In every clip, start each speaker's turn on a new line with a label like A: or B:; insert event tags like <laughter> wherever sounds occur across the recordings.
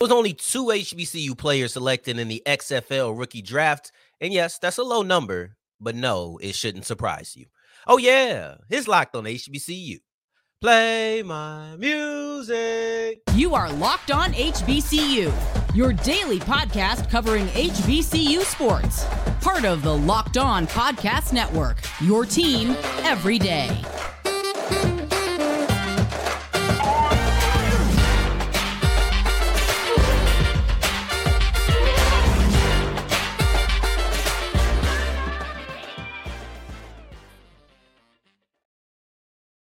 A: was only two HBCU players selected in the XFL rookie draft. And yes, that's a low number, but no, it shouldn't surprise you. Oh, yeah, it's locked on HBCU. Play my music.
B: You are Locked On HBCU, your daily podcast covering HBCU sports. Part of the Locked On Podcast Network, your team every day.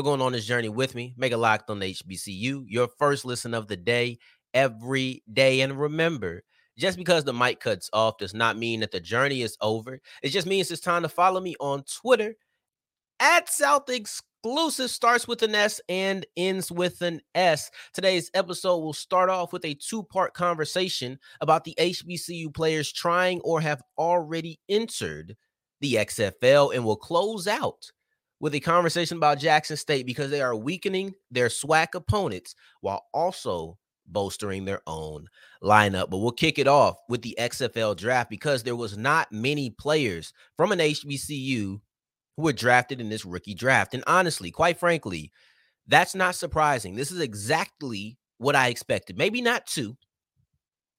A: for going on this journey with me. Make it locked on HBCU, your first listen of the day every day. And remember, just because the mic cuts off does not mean that the journey is over. It just means it's time to follow me on Twitter at South Exclusive. Starts with an S and ends with an S. Today's episode will start off with a two part conversation about the HBCU players trying or have already entered the XFL and will close out with a conversation about Jackson State because they are weakening their SWAC opponents while also bolstering their own lineup. But we'll kick it off with the XFL draft because there was not many players from an HBCU who were drafted in this rookie draft. And honestly, quite frankly, that's not surprising. This is exactly what I expected. Maybe not two,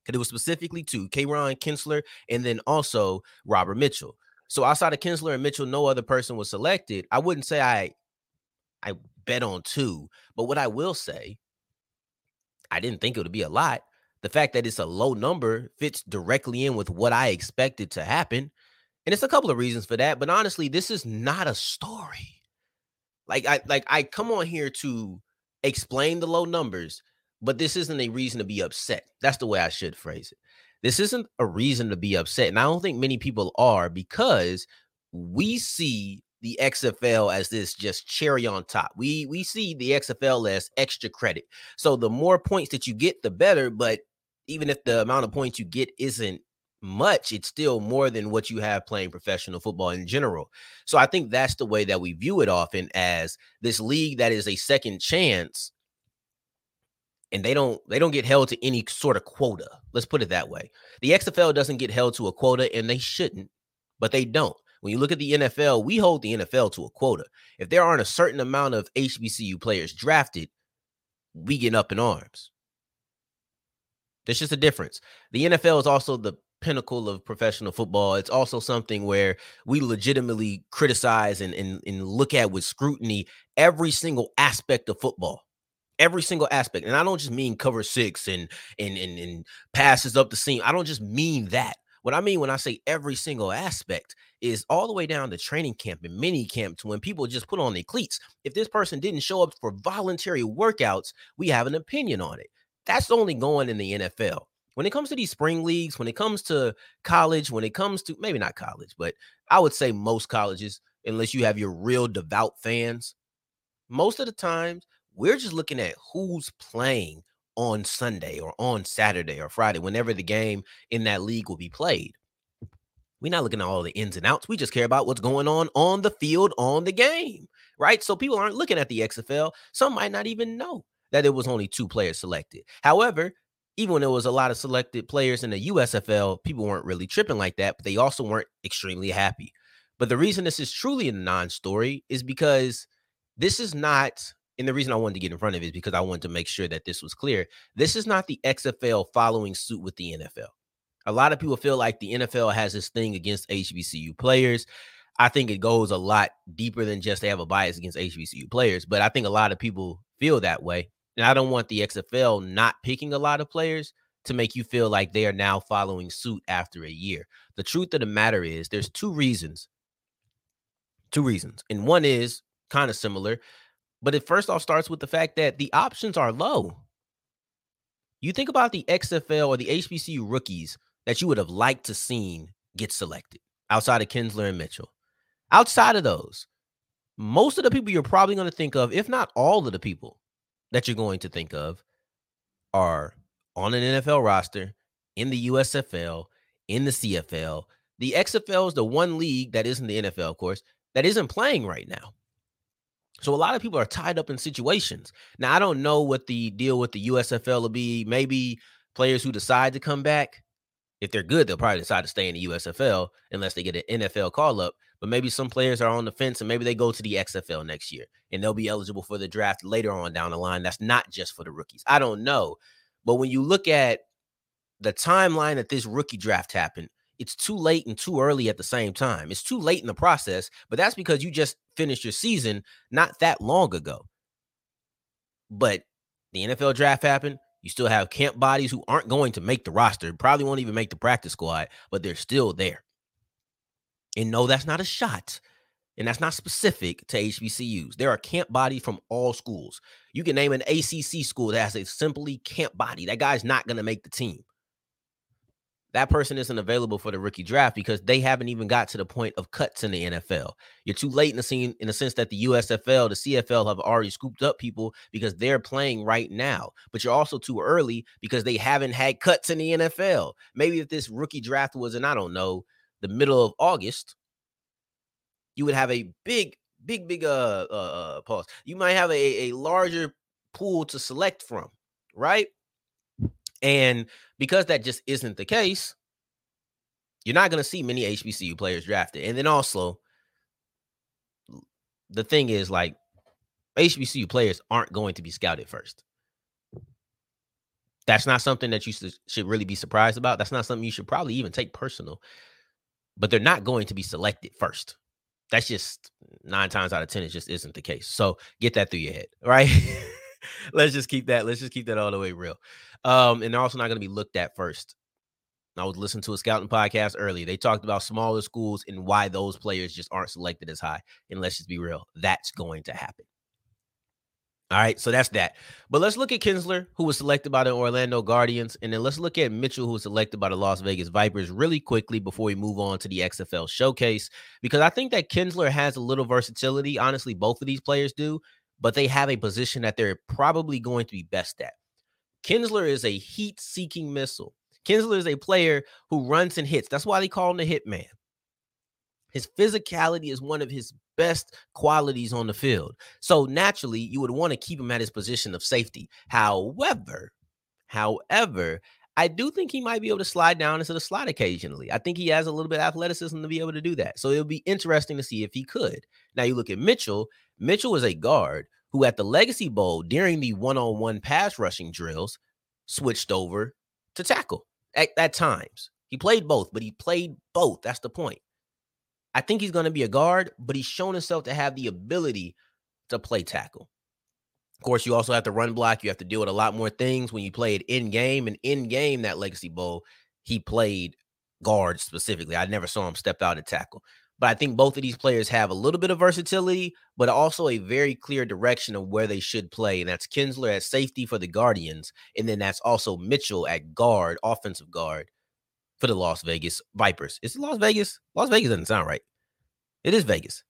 A: because it was specifically two, Keyron Kinsler and then also Robert Mitchell. So outside of Kinsler and Mitchell, no other person was selected. I wouldn't say I I bet on two, but what I will say, I didn't think it would be a lot. The fact that it's a low number fits directly in with what I expected to happen. And it's a couple of reasons for that, but honestly, this is not a story. Like I like I come on here to explain the low numbers, but this isn't a reason to be upset. That's the way I should phrase it. This isn't a reason to be upset. And I don't think many people are because we see the XFL as this just cherry on top. We we see the XFL as extra credit. So the more points that you get, the better. But even if the amount of points you get isn't much, it's still more than what you have playing professional football in general. So I think that's the way that we view it often as this league that is a second chance and they don't they don't get held to any sort of quota. Let's put it that way. The XFL doesn't get held to a quota and they shouldn't, but they don't. When you look at the NFL, we hold the NFL to a quota. If there aren't a certain amount of HBCU players drafted, we get up in arms. There's just a difference. The NFL is also the pinnacle of professional football. It's also something where we legitimately criticize and, and, and look at with scrutiny every single aspect of football every single aspect. And I don't just mean cover six and and and, and passes up the seam. I don't just mean that. What I mean when I say every single aspect is all the way down to training camp and mini camp to when people just put on their cleats. If this person didn't show up for voluntary workouts, we have an opinion on it. That's only going in the NFL. When it comes to these spring leagues, when it comes to college, when it comes to maybe not college, but I would say most colleges, unless you have your real devout fans, most of the times we're just looking at who's playing on Sunday or on Saturday or Friday, whenever the game in that league will be played. We're not looking at all the ins and outs. We just care about what's going on on the field, on the game, right? So people aren't looking at the XFL. Some might not even know that there was only two players selected. However, even when there was a lot of selected players in the USFL, people weren't really tripping like that, but they also weren't extremely happy. But the reason this is truly a non story is because this is not and the reason I wanted to get in front of it is because I wanted to make sure that this was clear. This is not the XFL following suit with the NFL. A lot of people feel like the NFL has this thing against HBCU players. I think it goes a lot deeper than just they have a bias against HBCU players, but I think a lot of people feel that way. And I don't want the XFL not picking a lot of players to make you feel like they are now following suit after a year. The truth of the matter is there's two reasons. Two reasons. And one is kind of similar. But it first off starts with the fact that the options are low. You think about the XFL or the HBCU rookies that you would have liked to seen get selected outside of Kinsler and Mitchell. Outside of those, most of the people you're probably going to think of, if not all of the people that you're going to think of, are on an NFL roster, in the USFL, in the CFL. The XFL is the one league that isn't the NFL, of course, that isn't playing right now. So a lot of people are tied up in situations. Now, I don't know what the deal with the USFL will be. Maybe players who decide to come back, if they're good, they'll probably decide to stay in the USFL unless they get an NFL call up. But maybe some players are on the fence and maybe they go to the XFL next year and they'll be eligible for the draft later on down the line. That's not just for the rookies. I don't know. But when you look at the timeline that this rookie draft happened, it's too late and too early at the same time. It's too late in the process, but that's because you just finished your season not that long ago. But the NFL draft happened. You still have camp bodies who aren't going to make the roster, probably won't even make the practice squad, but they're still there. And no, that's not a shot. And that's not specific to HBCUs. There are camp bodies from all schools. You can name an ACC school that has a simply camp body. That guy's not going to make the team that person isn't available for the rookie draft because they haven't even got to the point of cuts in the NFL. You're too late in the scene in the sense that the USFL, the CFL have already scooped up people because they're playing right now. But you're also too early because they haven't had cuts in the NFL. Maybe if this rookie draft was in, I don't know, the middle of August, you would have a big, big, big uh uh, uh pause. You might have a, a larger pool to select from, right? And because that just isn't the case, you're not going to see many HBCU players drafted. And then also, the thing is, like, HBCU players aren't going to be scouted first. That's not something that you should really be surprised about. That's not something you should probably even take personal. But they're not going to be selected first. That's just nine times out of 10, it just isn't the case. So get that through your head, <laughs> right? <laughs> let's just keep that. Let's just keep that all the way real. Um, and they're also not going to be looked at first. I was listening to a scouting podcast earlier. They talked about smaller schools and why those players just aren't selected as high. And let's just be real, that's going to happen. All right, so that's that. But let's look at Kinsler, who was selected by the Orlando Guardians, and then let's look at Mitchell, who was selected by the Las Vegas Vipers, really quickly before we move on to the XFL showcase, because I think that Kinsler has a little versatility. Honestly, both of these players do, but they have a position that they're probably going to be best at. Kinsler is a heat seeking missile. Kinsler is a player who runs and hits. That's why they call him the hitman. His physicality is one of his best qualities on the field. So naturally, you would want to keep him at his position of safety. However, however, I do think he might be able to slide down into the slot occasionally. I think he has a little bit of athleticism to be able to do that. So it'll be interesting to see if he could. Now you look at Mitchell. Mitchell is a guard who at the Legacy Bowl during the one-on-one pass rushing drills switched over to tackle at, at times. He played both, but he played both. That's the point. I think he's going to be a guard, but he's shown himself to have the ability to play tackle. Of course, you also have to run block. You have to deal with a lot more things when you play it in game. And in game, that Legacy Bowl, he played guard specifically. I never saw him step out and tackle. But I think both of these players have a little bit of versatility, but also a very clear direction of where they should play. And that's Kinsler at safety for the Guardians. And then that's also Mitchell at guard, offensive guard for the Las Vegas Vipers. Is it Las Vegas? Las Vegas doesn't sound right. It is Vegas.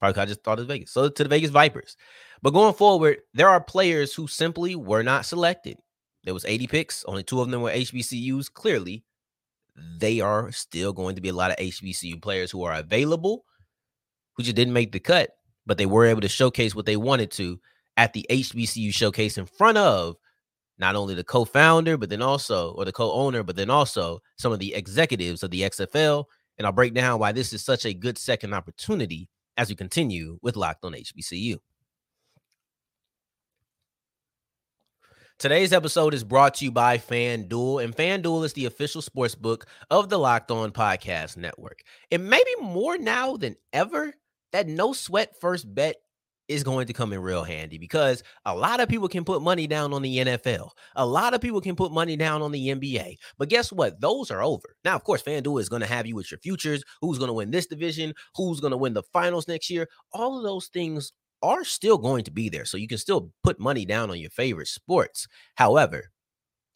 A: Probably I just thought was Vegas. So to the Vegas Vipers. But going forward, there are players who simply were not selected. There was 80 picks. Only two of them were HBCUs. Clearly, they are still going to be a lot of HBCU players who are available, who just didn't make the cut, but they were able to showcase what they wanted to at the HBCU showcase in front of not only the co-founder, but then also, or the co-owner, but then also some of the executives of the XFL. And I'll break down why this is such a good second opportunity as we continue with Locked on HBCU. Today's episode is brought to you by FanDuel, and FanDuel is the official sports book of the Locked On Podcast Network. It may be more now than ever that no sweat first bet is going to come in real handy because a lot of people can put money down on the NFL. A lot of people can put money down on the NBA. But guess what? Those are over. Now, of course, FanDuel is going to have you with your futures. Who's going to win this division? Who's going to win the finals next year? All of those things are still going to be there. So you can still put money down on your favorite sports. However,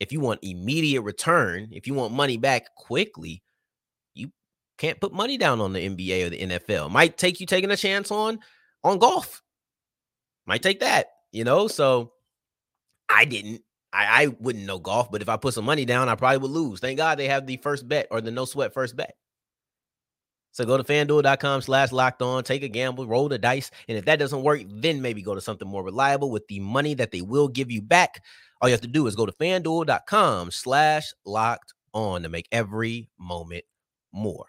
A: if you want immediate return, if you want money back quickly, you can't put money down on the NBA or the NFL. Might take you taking a chance on on golf. Might take that, you know. So I didn't. I, I wouldn't know golf, but if I put some money down, I probably would lose. Thank God they have the first bet or the no sweat first bet. So go to fanduel.com slash locked on, take a gamble, roll the dice. And if that doesn't work, then maybe go to something more reliable with the money that they will give you back. All you have to do is go to fanduel.com slash locked on to make every moment more.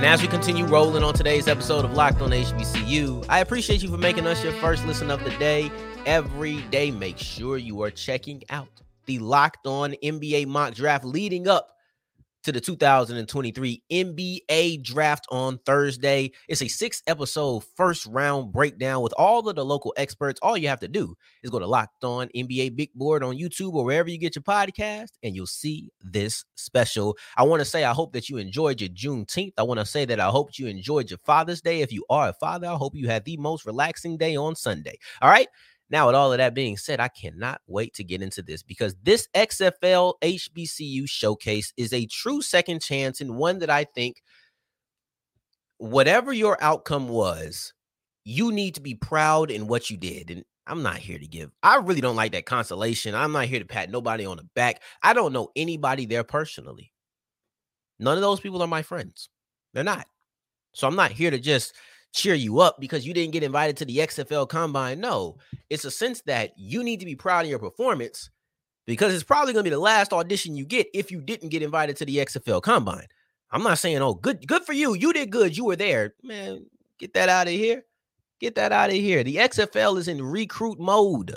A: And as we continue rolling on today's episode of Locked on HBCU, I appreciate you for making us your first listen of the day. Every day, make sure you are checking out the Locked on NBA mock draft leading up to the 2023 NBA draft on Thursday. It's a six episode first round breakdown with all of the local experts. All you have to do is go to Locked On NBA Big Board on YouTube or wherever you get your podcast, and you'll see this special. I want to say, I hope that you enjoyed your Juneteenth. I want to say that I hope you enjoyed your Father's Day. If you are a father, I hope you had the most relaxing day on Sunday. All right. Now, with all of that being said, I cannot wait to get into this because this XFL HBCU showcase is a true second chance and one that I think, whatever your outcome was, you need to be proud in what you did. And I'm not here to give, I really don't like that consolation. I'm not here to pat nobody on the back. I don't know anybody there personally. None of those people are my friends. They're not. So I'm not here to just cheer you up because you didn't get invited to the XFL combine. No, it's a sense that you need to be proud of your performance because it's probably going to be the last audition you get if you didn't get invited to the XFL combine. I'm not saying, oh, good, good for you. You did good. You were there. Man, get that out of here. Get that out of here. The XFL is in recruit mode.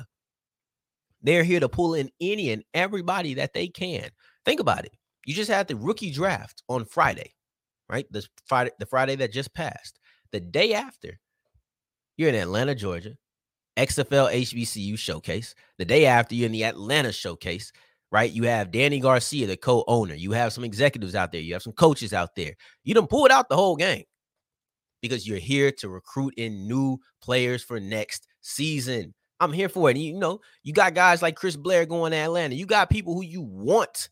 A: They're here to pull in any and everybody that they can. Think about it. You just had the rookie draft on Friday, right? The Friday, the Friday that just passed. The day after, you're in Atlanta, Georgia, XFL HBCU showcase. The day after, you're in the Atlanta showcase, right? You have Dany Garcia, the co owner. You have some executives out there. You have some coaches out there. You done pulled out the whole game because you're here to recruit in new players for next season. I'm here for it. And you know, you got guys like Chris Blair going to Atlanta. You got people who you want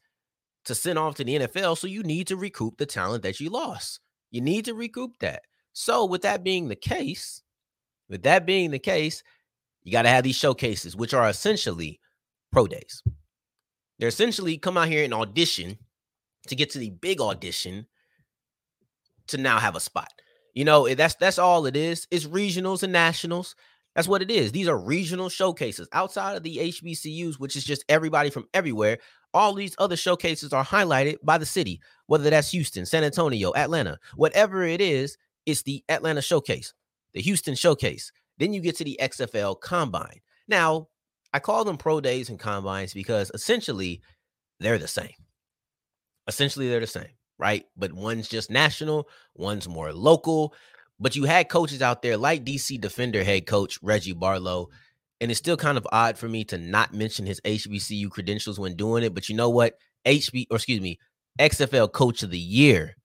A: to send off to the NFL. So you need to recoup the talent that you lost. You need to recoup that. So, with that being the case, with that being the case, you got to have these showcases, which are essentially pro days. They're essentially come out here and audition to get to the big audition to now have a spot. You know, eh, that's that's all it is. It's regionals and nationals. That's what it is. These are regional showcases outside of the HBCUs, which is just everybody from everywhere. All these other showcases are highlighted by the city, whether that's Houston, San Antonio, Atlanta, whatever it is, it's the Atlanta Showcase, the Houston Showcase. Then you get to the XFL Combine. Now, I call them pro days and combines because essentially they're the same. Essentially, they're the same, right? But one's just national, one's more local. But you had coaches out there like DC Defender head coach Reggie Barlow. And it's still kind of odd for me to not mention his HBCU credentials when doing it. But you know what? HB, or excuse me, XFL Coach of the Year,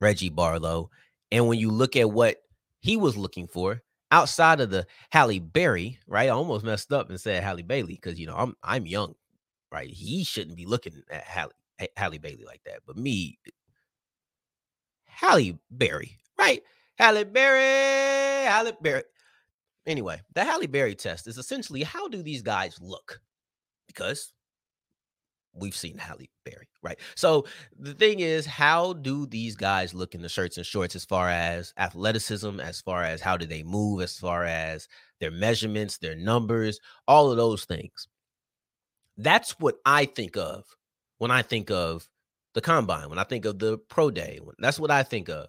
A: Reggie Barlow. And when you look at what he was looking for outside of the Halle Berry, right? I almost messed up and said Halle Bailey because you know I'm I'm young, right? He shouldn't be looking at Halle Halle Bailey like that. But me, Halle Berry, right? Halle Berry, Halle Berry. Anyway, the Halle Berry test is essentially how do these guys look? Because we've seen Halle Berry, right? So the thing is, how do these guys look in the shirts and shorts as far as athleticism, as far as how do they move, as far as their measurements, their numbers, all of those things. That's what I think of when I think of the combine, when I think of the pro day. That's what I think of.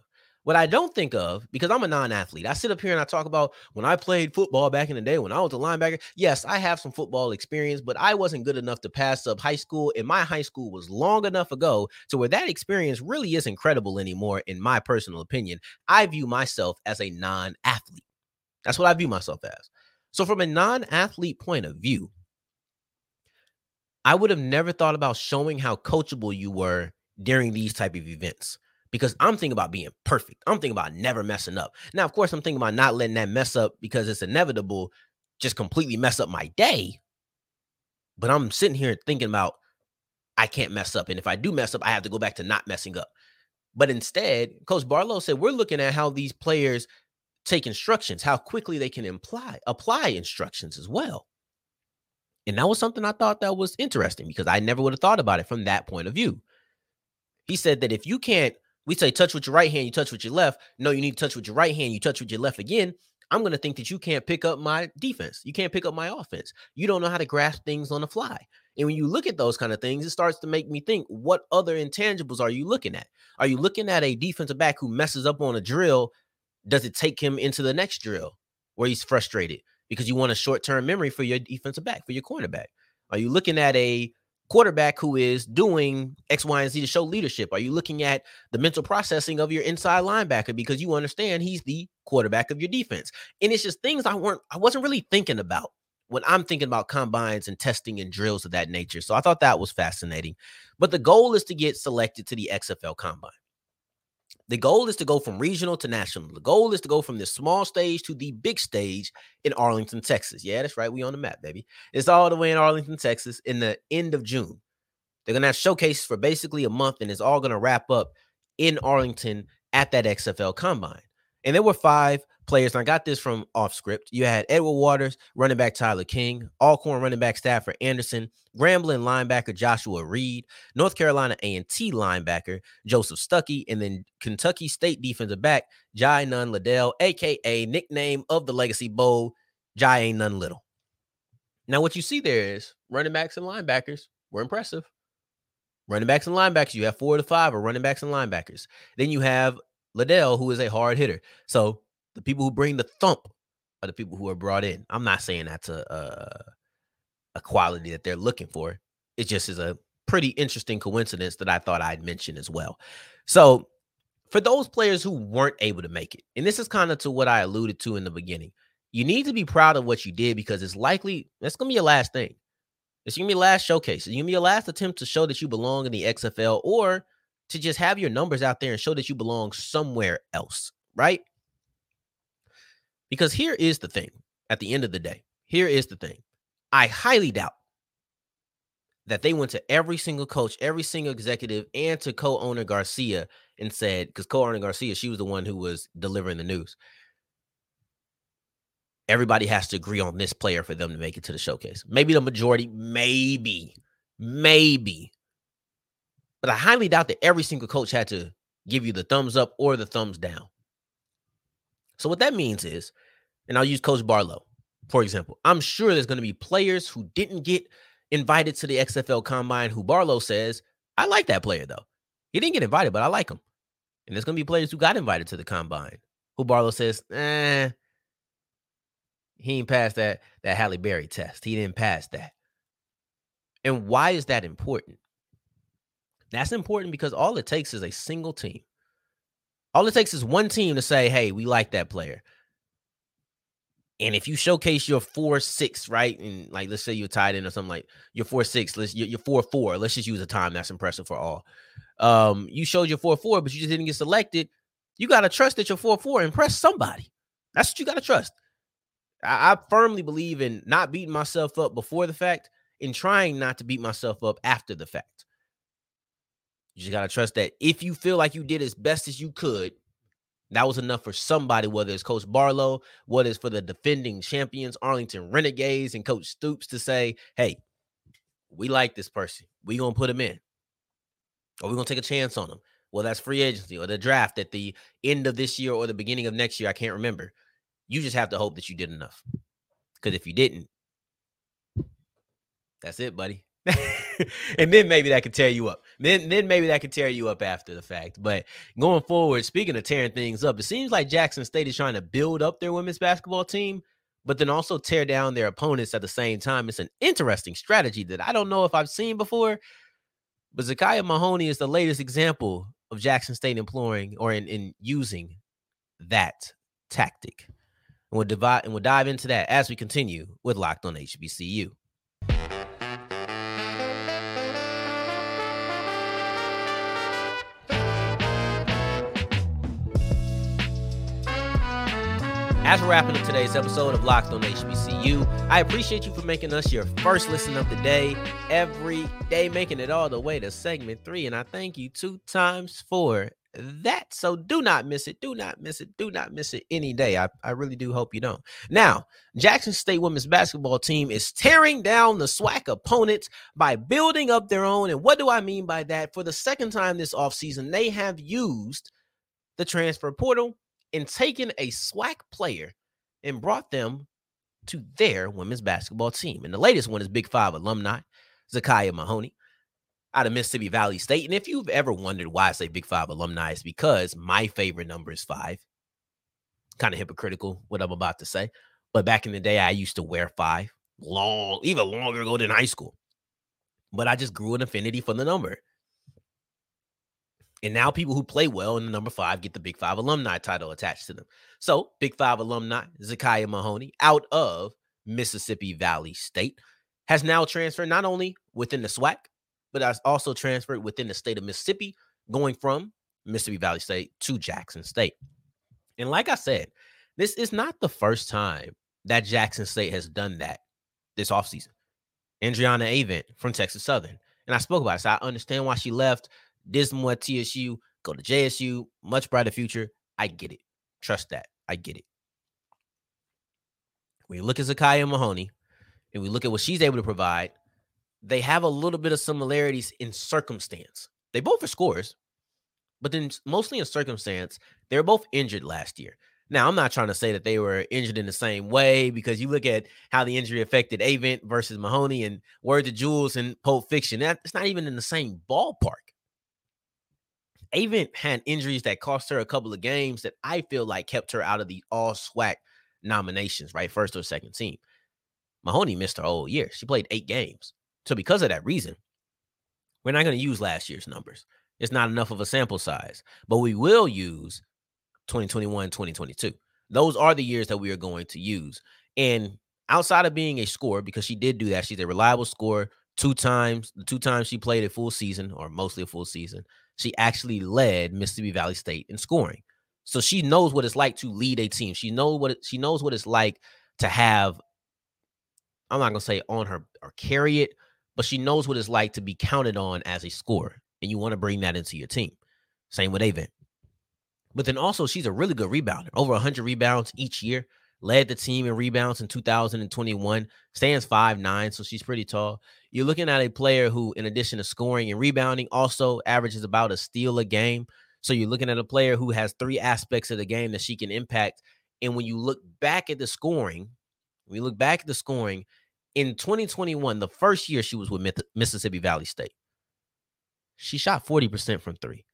A: What I don't think of, because I'm a non-athlete, I sit up here and I talk about when I played football back in the day, when I was a linebacker. Yes, I have some football experience, but I wasn't good enough to pass up high school. And my high school was long enough ago to where that experience really isn't credible anymore, in my personal opinion. I view myself as a non-athlete. That's what I view myself as. So, from a non-athlete point of view, I would have never thought about showing how coachable you were during these type of events because I'm thinking about being perfect. I'm thinking about never messing up. Now, of course, I'm thinking about not letting that mess up because it's inevitable, just completely mess up my day. But I'm sitting here thinking about I can't mess up. And if I do mess up, I have to go back to not messing up. But instead, Coach Barlow said, we're looking at how these players take instructions, how quickly they can imply apply instructions as well. And that was something I thought that was interesting because I never would have thought about it from that point of view. He said that if you can't, we say touch with your right hand, you touch with your left. No, you need to touch with your right hand, you touch with your left again. I'm going to think that you can't pick up my defense. You can't pick up my offense. You don't know how to grasp things on the fly. And when you look at those kind of things, it starts to make me think what other intangibles are you looking at? Are you looking at a defensive back who messes up on a drill? Does it take him into the next drill where he's frustrated because you want a short term memory for your defensive back, for your cornerback? Are you looking at a quarterback who is doing X, Y, and Z to show leadership? Are you looking at the mental processing of your inside linebacker because you understand he's the quarterback of your defense? And it's just things I weren't, I wasn't really thinking about when I'm thinking about combines and testing and drills of that nature. So I thought that was fascinating. But the goal is to get selected to the XFL combine. The goal is to go from regional to national. The goal is to go from the small stage to the big stage in Arlington, Texas. Yeah, that's right. We on the map, baby. It's all the way in Arlington, Texas in the end of June. They're going to have showcases for basically a month, and it's all going to wrap up in Arlington at that XFL combine. And there were five players. And I got this from off script. You had Edward Waters, running back Tyler King, Alcorn running back Stafford Anderson, Grambling linebacker Joshua Reed, North Carolina A&T linebacker Joseph Stuckey, and then Kentucky State defensive back Jai Nunn Liddell, aka nickname of the Legacy Bowl, Jai Ain't None Little. Now, what you see there is running backs and linebackers were impressive. Running backs and linebackers, you have four to five are running backs and linebackers. Then you have Liddell, who is a hard hitter. So the people who bring the thump are the people who are brought in. I'm not saying that's a a, a quality that they're looking for. It just is a pretty interesting coincidence that I thought I'd mention as well. So for those players who weren't able to make it, and this is kind of to what I alluded to in the beginning, you need to be proud of what you did because it's likely that's gonna be your last thing. It's gonna be your last showcase. It's gonna be your last attempt to show that you belong in the XFL or to just have your numbers out there and show that you belong somewhere else, right? Because here is the thing at the end of the day. Here is the thing. I highly doubt that they went to every single coach, every single executive, and to co owner Garcia and said, because co owner Garcia, she was the one who was delivering the news. Everybody has to agree on this player for them to make it to the showcase. Maybe the majority, maybe, maybe. But I highly doubt that every single coach had to give you the thumbs up or the thumbs down. So what that means is, and I'll use Coach Barlow, for example. I'm sure there's going to be players who didn't get invited to the XFL combine who Barlow says, I like that player though. He didn't get invited, but I like him. And there's going to be players who got invited to the combine who Barlow says, eh, he ain't passed that that Halle Berry test. He didn't pass that. And why is that important? That's important because all it takes is a single team all it takes is one team to say, hey, we like that player. And if you showcase your four six, right? And like let's say you're tied in or something like your four six, let's your four four. Let's just use a time that's impressive for all. Um, you showed your four four, but you just didn't get selected. You gotta trust that your four four impress somebody. That's what you gotta trust. I, I firmly believe in not beating myself up before the fact and trying not to beat myself up after the fact. You just gotta trust that if you feel like you did as best as you could, that was enough for somebody, whether it's Coach Barlow, whether it's for the defending champions, Arlington Renegades, and Coach Stoops to say, hey, we like this person. we gonna put him in. Or we're gonna take a chance on him. Well, that's free agency or the draft at the end of this year or the beginning of next year. I can't remember. You just have to hope that you did enough. Because if you didn't, that's it, buddy. <laughs> <laughs> and then maybe that could tear you up. Then then maybe that could tear you up after the fact. But going forward, speaking of tearing things up, it seems like Jackson State is trying to build up their women's basketball team, but then also tear down their opponents at the same time. It's an interesting strategy that I don't know if I've seen before. But Zakiya Mahoney is the latest example of Jackson State employing or in, in using that tactic. And we'll divide and we'll dive into that as we continue with Locked on HBCU. As we're wrapping up today's episode of Locked on HBCU, I appreciate you for making us your first listen of the day every day, making it all the way to segment three. And I thank you two times for that. So do not miss it. Do not miss it. Do not miss it any day. I, I really do hope you don't. Now, Jackson State women's basketball team is tearing down the SWAC opponents by building up their own. And what do I mean by that? For the second time this offseason, they have used the transfer portal and taken a SWAC player and brought them to their women's basketball team. And the latest one is Big Five alumni, Zakiya Mahoney out of Mississippi Valley State. And if you've ever wondered why I say Big Five alumni, it's because my favorite number is five. Kind of hypocritical, what I'm about to say. But back in the day, I used to wear five long, even longer ago than high school. But I just grew an affinity for the number. And now people who play well in the number five get the Big Five alumni title attached to them. So, Big Five alumni, Zakiya Mahoney, out of Mississippi Valley State, has now transferred not only within the SWAC, but has also transferred within the state of Mississippi, going from Mississippi Valley State to Jackson State. And like I said, this is not the first time that Jackson State has done that this offseason. Andriana Avent from Texas Southern. And I spoke about it. So I understand why she left dismal at TSU, go to JSU, much brighter future. I get it. Trust that. I get it. When you look at Zakiya Mahoney and we look at what she's able to provide, they have a little bit of similarities in circumstance. They both are scores, but then mostly in circumstance, they were both injured last year. Now, I'm not trying to say that they were injured in the same way because you look at how the injury affected Avent versus Mahoney and Word to Jules and Pulp Fiction. That, it's not even in the same ballpark. Avent had injuries that cost her a couple of games that I feel like kept her out of the all SWAC nominations, right? First or second team. Mahoney missed her whole year. She played eight games. So, because of that reason, we're not going to use last year's numbers. It's not enough of a sample size, but we will use 2021, 2022. Those are the years that we are going to use. And outside of being a scorer, because she did do that, she's a reliable scorer two times. The two times she played a full season or mostly a full season, she actually led Mississippi Valley State in scoring. So she knows what it's like to lead a team. She knows what it, she knows what it's like to have. I'm not gonna say on her or carry it, but she knows what it's like to be counted on as a scorer, and you want to bring that into your team. Same with Avent. But then also, she's a really good rebounder. Over 100 rebounds each year. Led the team in rebounds in 2021. Stands five nine, so she's pretty tall. You're looking at a player who, in addition to scoring and rebounding, also averages about a steal a game. So you're looking at a player who has three aspects of the game that she can impact. And when you look back at the scoring, you look back at the scoring in 2021, the first year she was with Mississippi Valley State, she shot 40% from three.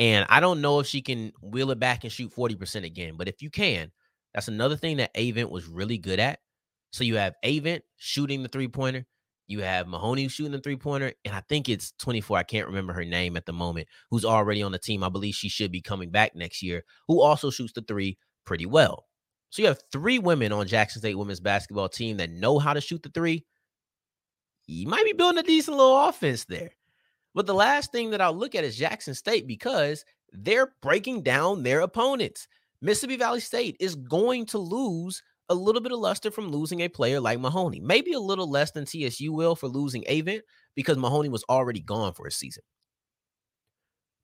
A: And I don't know if she can wheel it back and shoot 40% again, but if you can, that's another thing that Avent was really good at. So you have Avent shooting the three pointer, you have Mahoney shooting the three pointer, and I think it's 24. I can't remember her name at the moment, who's already on the team. I believe she should be coming back next year, who also shoots the three pretty well. So you have three women on Jackson State women's basketball team that know how to shoot the three. You might be building a decent little offense there. But the last thing that I'll look at is Jackson State because they're breaking down their opponents. Mississippi Valley State is going to lose a little bit of luster from losing a player like Mahoney. Maybe a little less than TSU will for losing Avent because Mahoney was already gone for a season.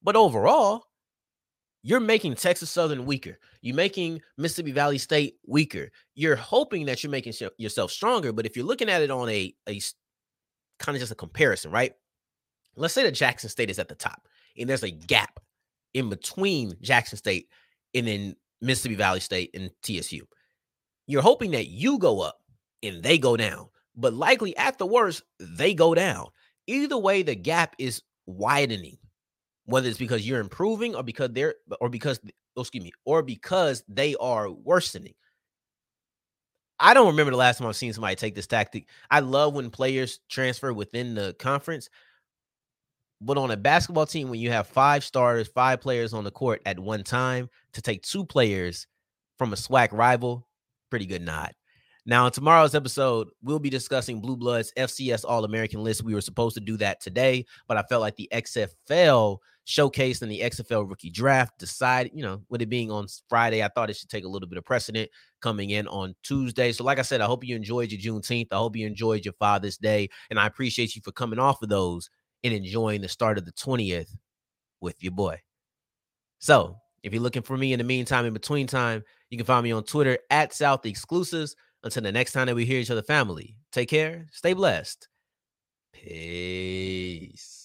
A: But overall, you're making Texas Southern weaker. You're making Mississippi Valley State weaker. You're hoping that you're making yourself stronger. But if you're looking at it on a, a kind of just a comparison, right? Let's say that Jackson State is at the top and there's a gap in between Jackson State and then Mississippi Valley State and TSU you're hoping that you go up and they go down, but likely at the worst, they go down. Either way, the gap is widening, whether it's because you're improving or because they're or because oh, excuse me, or because they are worsening. I don't remember the last time I've seen somebody take this tactic. I love when players transfer within the conference. But on a basketball team, when you have five starters, five players on the court at one time, to take two players from a SWAC rival, pretty good nod. Now, in tomorrow's episode, we'll be discussing Blue Bloods FCS All American list. We were supposed to do that today, but I felt like the XFL showcased in the XFL rookie draft decided, you know, with it being on Friday, I thought it should take a little bit of precedent coming in on Tuesday. So, like I said, I hope you enjoyed your Juneteenth. I hope you enjoyed your Father's Day. And I appreciate you for coming off of those and enjoying the start of the 20th with your boy. So, if you're looking for me in the meantime, in between time, you can find me on Twitter at South Exclusives. Until the next time that we hear each other, family, take care, stay blessed. Peace.